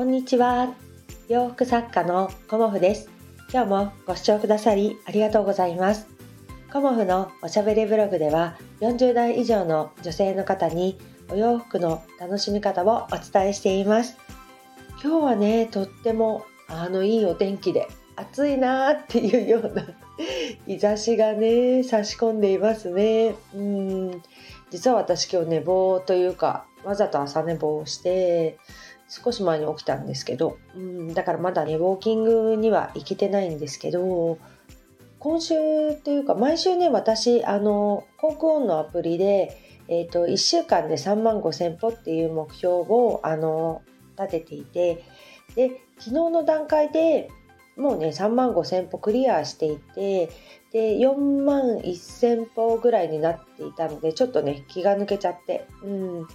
こんにちは。洋服作家のコモフです。今日もご視聴くださりありがとうございます。コモフのおしゃべりブログでは40代以上の女性の方にお洋服の楽しみ方をお伝えしています。今日はね、とってもあのいいお天気で暑いなーっていうような 日差しがね差し込んでいますね。うん実は私今日寝坊というかわざと朝寝坊して少し前に起きたんですけど、うん、だからまだねウォーキングには行けてないんですけど今週というか毎週ね私あの航空音のアプリで、えーと、1週間で3万5,000歩っていう目標をあの立てていてで昨日の段階でもうね3万5,000歩クリアしていてで4万1,000歩ぐらいになっていたのでちょっとね気が抜けちゃって、うん、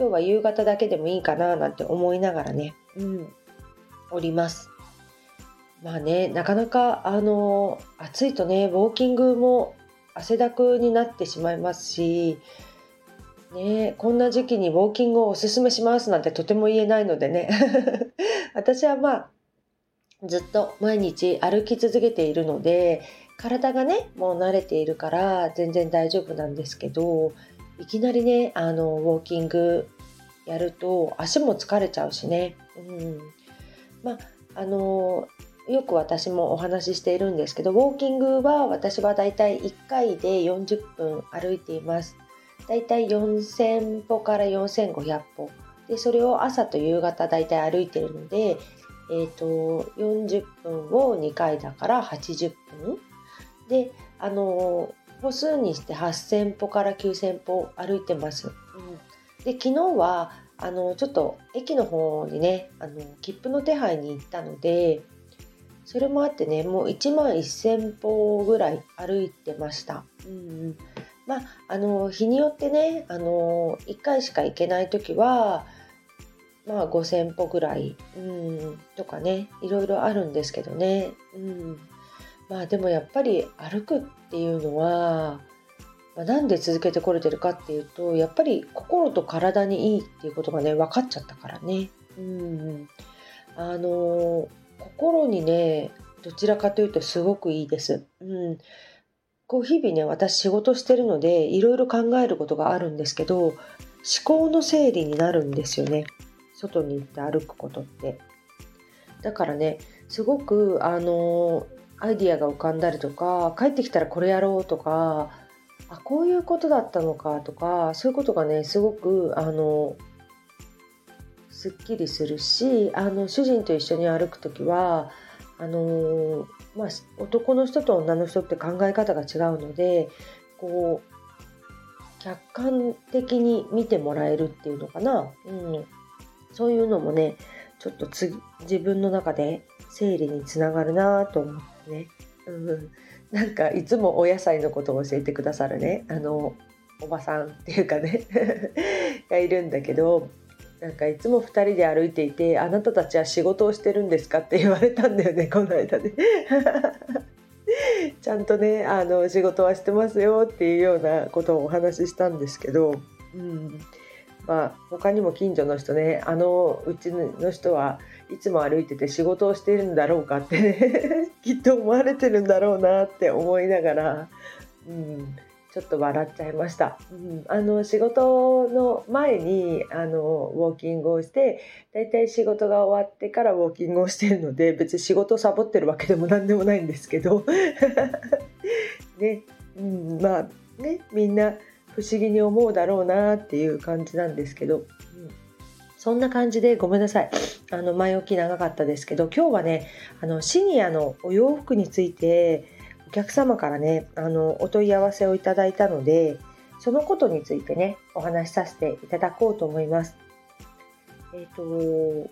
今日は夕方だけでもいいかななんて思いながらね、うん、おります。まあねなかなかあの暑いとねウォーキングも汗だくになってしまいますしね、こんな時期にウォーキングをおすすめしますなんてとても言えないのでね 私はまあずっと毎日歩き続けているので体がねもう慣れているから全然大丈夫なんですけどいきなりねあのウォーキングやると足も疲れちゃうしね、うん、まああのよく私もお話ししているんですけどウォーキングは私はだいたい1回で40分歩いています。だいたい4000歩から4500歩。でそれを朝と夕方だいたい歩いてるのでえーと、40分を2回だから80分。であの歩数にして8,000歩から9,000歩歩いてます。うん、で昨日はあのちょっと駅の方にねあの切符の手配に行ったのでそれもあってねもう1万1,000歩ぐらい歩いてました。うん、まああの日によってねあの1回しか行けない時はまあ5,000歩ぐらい、うん、とかねいろいろあるんですけどね、うん、まあでもやっぱり歩くっていうのは、まあ、なんで続けてこれてるかっていうとやっぱり心と体にいいっていうことがね分かっちゃったからね、うん、あの心にねどちらかというとすごくいいです。うんこう日々ね私仕事してるのでいろいろ考えることがあるんですけど思考の整理になるんですよね。外に行って歩くことってだからねすごくあのアイディアが浮かんだりとか帰ってきたらこれやろうとかあこういうことだったのかとかそういうことがねすごくあのすっきりするしあの主人と一緒に歩く時はあのまあ、男の人と女の人って考え方が違うのでこう客観的に見てもらえるっていうのかな、うん、そういうのもねちょっと自分の中で整理につながるなと思ってね、うん、なんかいつもお野菜のことを教えてくださるねあのおばさんっていうかね がいるんだけどなんかいつも2人で歩いていて「あなたたちは仕事をしてるんですか?」って言われたんだよねこの間ね。ちゃんとねあの仕事はしてますよっていうようなことをお話ししたんですけど、うん、まあ、他にも近所の人ねあのうちの人はいつも歩いてて仕事をしているんだろうかってね きっと思われてるんだろうなって思いながら、うん、ちょっと笑っちゃいました。うん、あの仕事の前にあのウォーキングをしてだいたい仕事が終わってからウォーキングをしてるので別に仕事をサボってるわけでも何でもないんですけど ね、うん、まあねみんな不思議に思うだろうなっていう感じなんですけど、うん、そんな感じでごめんなさいあの前置き長かったですけど今日はねあのシニアのお洋服についてお客様からねあのお問い合わせをいただいたのでそのことについてねお話しさせていただこうと思います。えっ、ー、と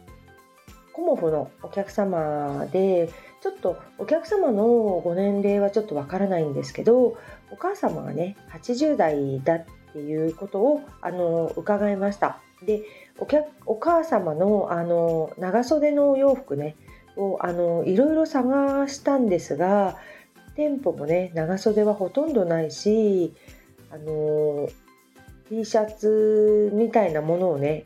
コモフのお客様でちょっとお客様のご年齢はちょっとわからないんですけどお母様がね80代だっていうことをあの伺いました。でお客お母様のあの長袖のお洋服ねをあのいろいろ探したんですが店舗もね長袖はほとんどないしあの T シャツみたいなものをね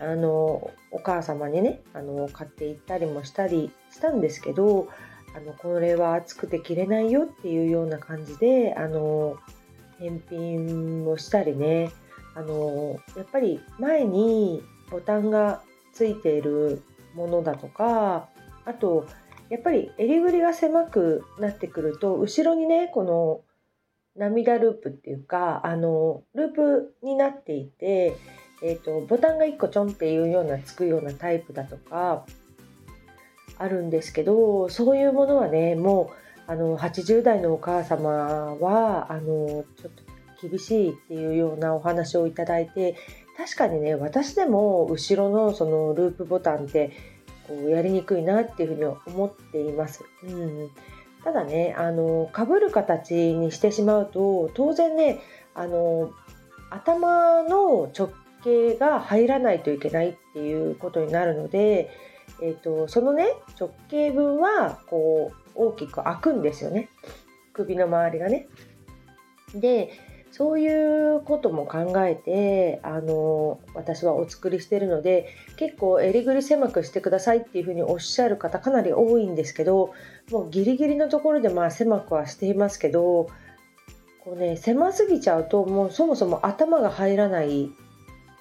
あのお母様にねあの買っていったりもしたりしたんですけどあのこれは暑くて着れないよっていうような感じであの返品をしたりねあのやっぱり前にボタンがついているものだとかあとやっぱり襟ぐりが狭くなってくると後ろにねこの涙ループっていうかあのループになっていて、えーと、ボタンが1個ちょんっていうようなつくようなタイプだとかあるんですけどそういうものはねもうあの80代のお母様はあのちょっと厳しいっていうようなお話をいただいて確かにね私でも後ろのそのループボタンってこうやりにくいなっていうふうに思っています。うんただねあの被る形にしてしまうと当然ねあの頭の直径が入らないといけないっていうことになるので、えーと、そのね直径分はこう大きく開くんですよね首の周りがね。でそういうことも考えてあの私はお作りしてるので結構襟ぐり狭くしてくださいっていうふうにおっしゃる方かなり多いんですけどもうギリギリのところでまあ狭くはしていますけどこうね狭すぎちゃうともうそもそも頭が入らない、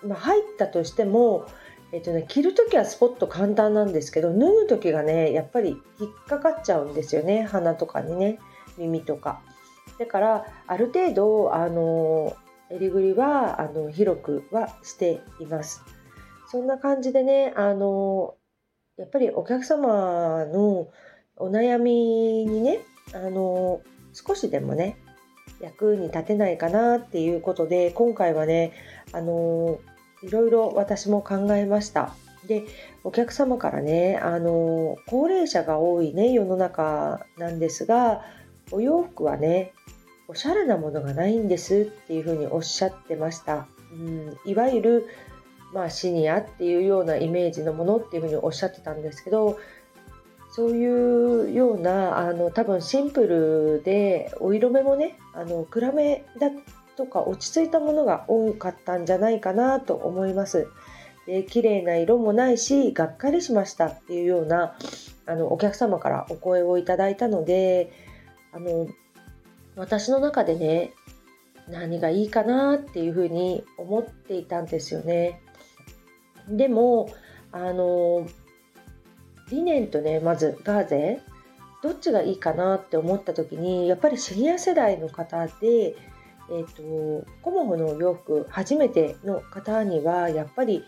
まあ、入ったとしてもえっとね、着る時はスポッと簡単なんですけど脱ぐ時がねやっぱり引っかかっちゃうんですよね鼻とかにね耳とか。だからある程度あの襟ぐりはあの広くはしています。そんな感じでねあのやっぱりお客様のお悩みにねあの少しでもね役に立てないかなっていうことで今回はねあのいろいろ私も考えました。でお客様からねあの高齢者が多いね世の中なんですがお洋服はねおしゃれなものがないんですっていうふうにおっしゃってました。うん、いわゆる、まあ、シニアっていうようなイメージのものっていうふうにおっしゃってたんですけどそういうようなあの多分シンプルでお色目もねあの暗めだとか落ち着いたものが多かったんじゃないかなと思います。で綺麗な色もないしがっかりしましたっていうようなあのお客様からお声をいただいたのであの私の中でね何がいいかなっていうふうに思っていたんですよね。でもあのリネンとねまずガーゼどっちがいいかなって思った時にやっぱりシニア世代の方で、えーと、とコモフの洋服初めての方にはやっぱり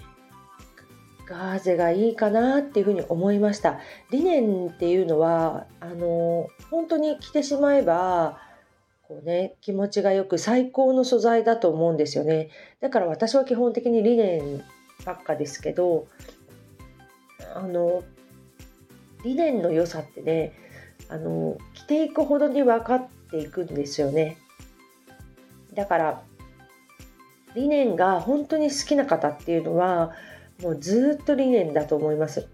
ガーゼがいいかなっていうふうに思いました。リネンっていうのはあの本当に着てしまえばこうね、気持ちがよく最高の素材だと思うんですよね。だから私は基本的にリネンばっかですけど、あの、リネンの良さってね、あの、着ていくほどに分かっていくんですよね。だから、リネンが本当に好きな方っていうのは、もうずっと理念だと思います。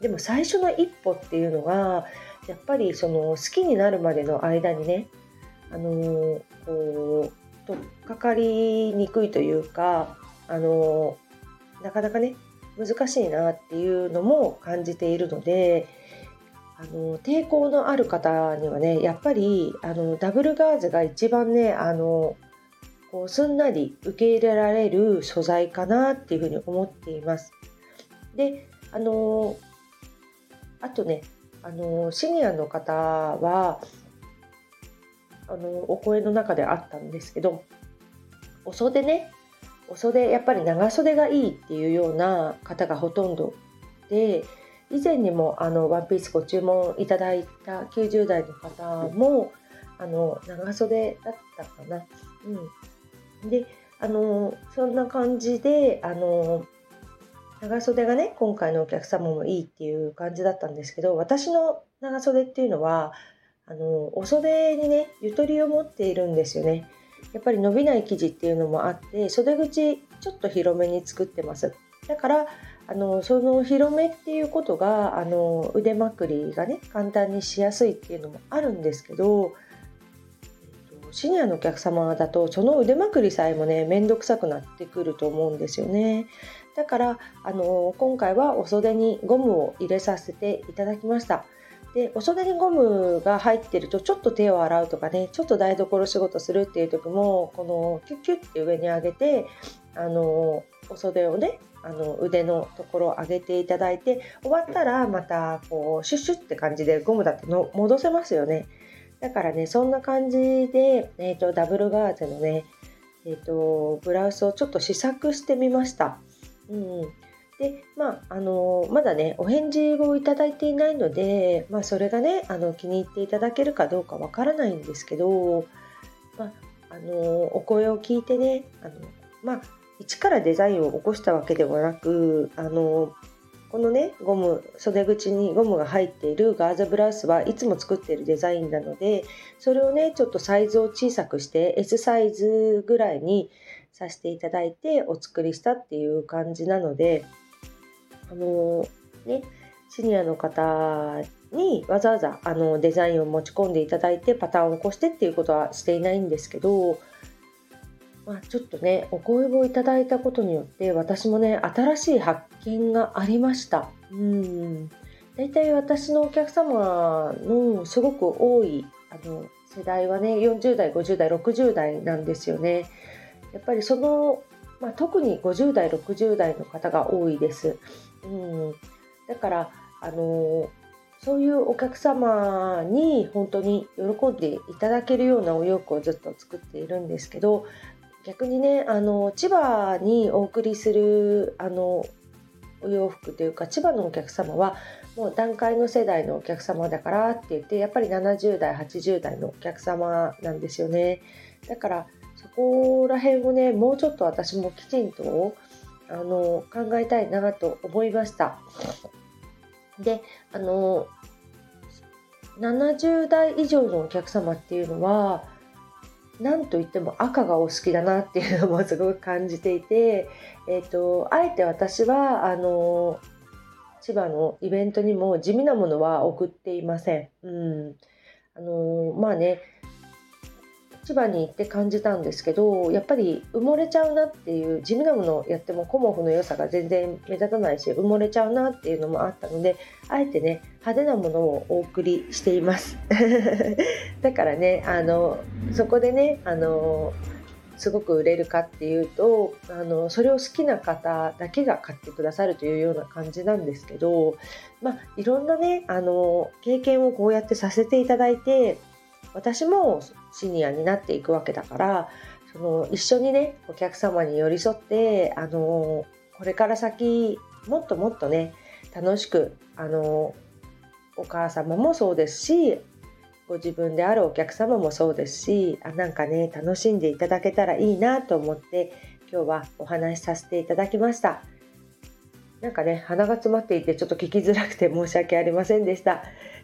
でも最初の一歩っていうのが、やっぱりその好きになるまでの間にね、あのこうとっかかりにくいというか、あのなかなかね難しいなっていうのも感じているのであの抵抗のある方にはねやっぱりあのダブルガーゼが一番ねあのこうすんなり受け入れられる素材かなっていうふうに思っています。であのあとねあのシニアの方はあのお声の中であったんですけどお袖ねお袖やっぱり長袖がいいっていうような方がほとんどで以前にもあのワンピースご注文いただいた90代の方もあの長袖だったかな。うん、であのそんな感じであの長袖がね今回のお客様もいいっていう感じだったんですけど私の長袖っていうのはあのお袖にねゆとりを持っているんですよね。やっぱり伸びない生地っていうのもあって袖口ちょっと広めに作ってます。だからあのその広めっていうことがあの腕まくりがね簡単にしやすいっていうのもあるんですけど、えっと、シニアのお客様だとその腕まくりさえもね面倒くさくなってくると思うんですよね。だからあの今回はお袖にゴムを入れさせていただきました。でお袖にゴムが入ってるとちょっと手を洗うとかねちょっと台所仕事するっていう時もこのキュッキュッて上に上げてあのお袖をねあの腕のところを上げていただいて終わったらまたこうシュッシュッって感じでゴムだっての戻せますよねだからねそんな感じで、えーと、ダブルガーゼのね、えーと、ブラウスをちょっと試作してみました。うん、でまああのまだねお返事をいただいていないので、まあ、それがねあの気に入っていただけるかどうかわからないんですけど、まあ、あのお声を聞いてねあの、まあ、一からデザインを起こしたわけではなくあのこのねゴム袖口にゴムが入っているガーゼブラウスはいつも作っているデザインなのでそれをねちょっとサイズを小さくして S サイズぐらいにさせていただいてお作りしたっていう感じなのであの、ねシニアの方にわざわざあのデザインを持ち込んでいただいてパターンを起こしてっていうことはしていないんですけどまあ、ちょっとねお声をいただいたことによって私もね新しい発見がありました。うん。大体私のお客様のすごく多いあの世代はね40代50代60代なんですよね。やっぱりその、まあ、特に50代60代の方が多いです。うん。だからあのそういうお客様に本当に喜んでいただけるようなお洋服をずっと作っているんですけど逆にねあの千葉にお送りするあのお洋服というか千葉のお客様はもう段階の世代のお客様だからって言ってやっぱり70代80代のお客様なんですよね。だからそこら辺をねもうちょっと私もきちんとあの考えたいなと思いました。であの70代以上のお客様っていうのは何といっても赤がお好きだなっていうのもすごく感じていて、えーと、あえて私はあの千葉のイベントにも地味なものは送っていません。うんあのまあね千葉に行って感じたんですけどやっぱり埋もれちゃうなっていう地味なものをやってもコモフの良さが全然目立たないし埋もれちゃうなっていうのもあったのであえてね派手なものをお送りしています。だからねあのそこでねあのすごく売れるかっていうとあのそれを好きな方だけが買ってくださるというような感じなんですけど、まあ、いろんなねあの経験をこうやってさせていただいて私もシニアになっていくわけだからその一緒にねお客様に寄り添ってあのこれから先もっともっとね楽しくあのお母様もそうですしご自分であるお客様もそうですしあなんかね楽しんでいただけたらいいなと思って今日はお話しさせていただきました。なんかね鼻が詰まっていてちょっと聞きづらくて申し訳ありませんでした。